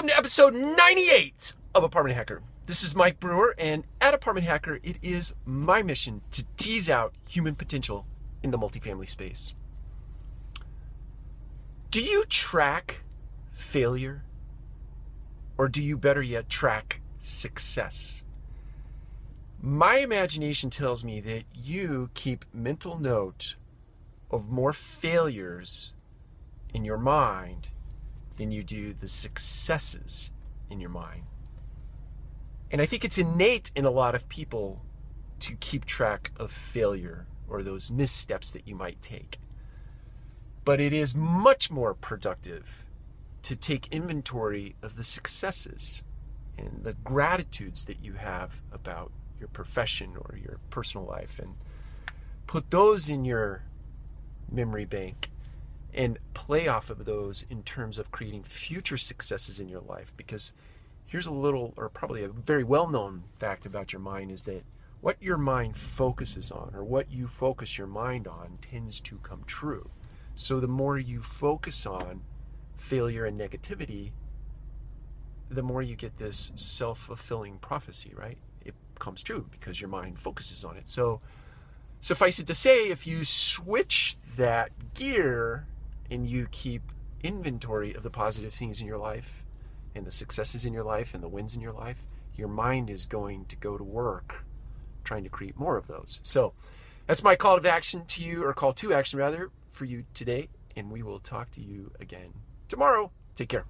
Welcome to episode 98 of Apartment Hacker. This is Mike Brewer, and at Apartment Hacker, it is my mission to tease out human potential in the multifamily space. Do you track failure? Or do you better yet track success? My imagination tells me that you keep mental note of more failures in your mind than you do the successes in your mind. And I think it's innate in a lot of people to keep track of failure or those missteps that you might take. But it is much more productive to take inventory of the successes and the gratitudes that you have about your profession or your personal life and put those in your memory bank and play off of those in terms of creating future successes in your life because here's a little or probably a very well-known fact about your mind is that what your mind focuses on or what you focus your mind on tends to come true. So the more you focus on failure and negativity the more you get this self-fulfilling prophecy right? It comes true because your mind focuses on it. So suffice it to say if you switch that gear and you keep inventory of the positive things in your life and the successes in your life and the wins in your life, your mind is going to go to work trying to create more of those. So that's my call to action to you, or call to action rather, for you today. And we will talk to you again tomorrow. Take care.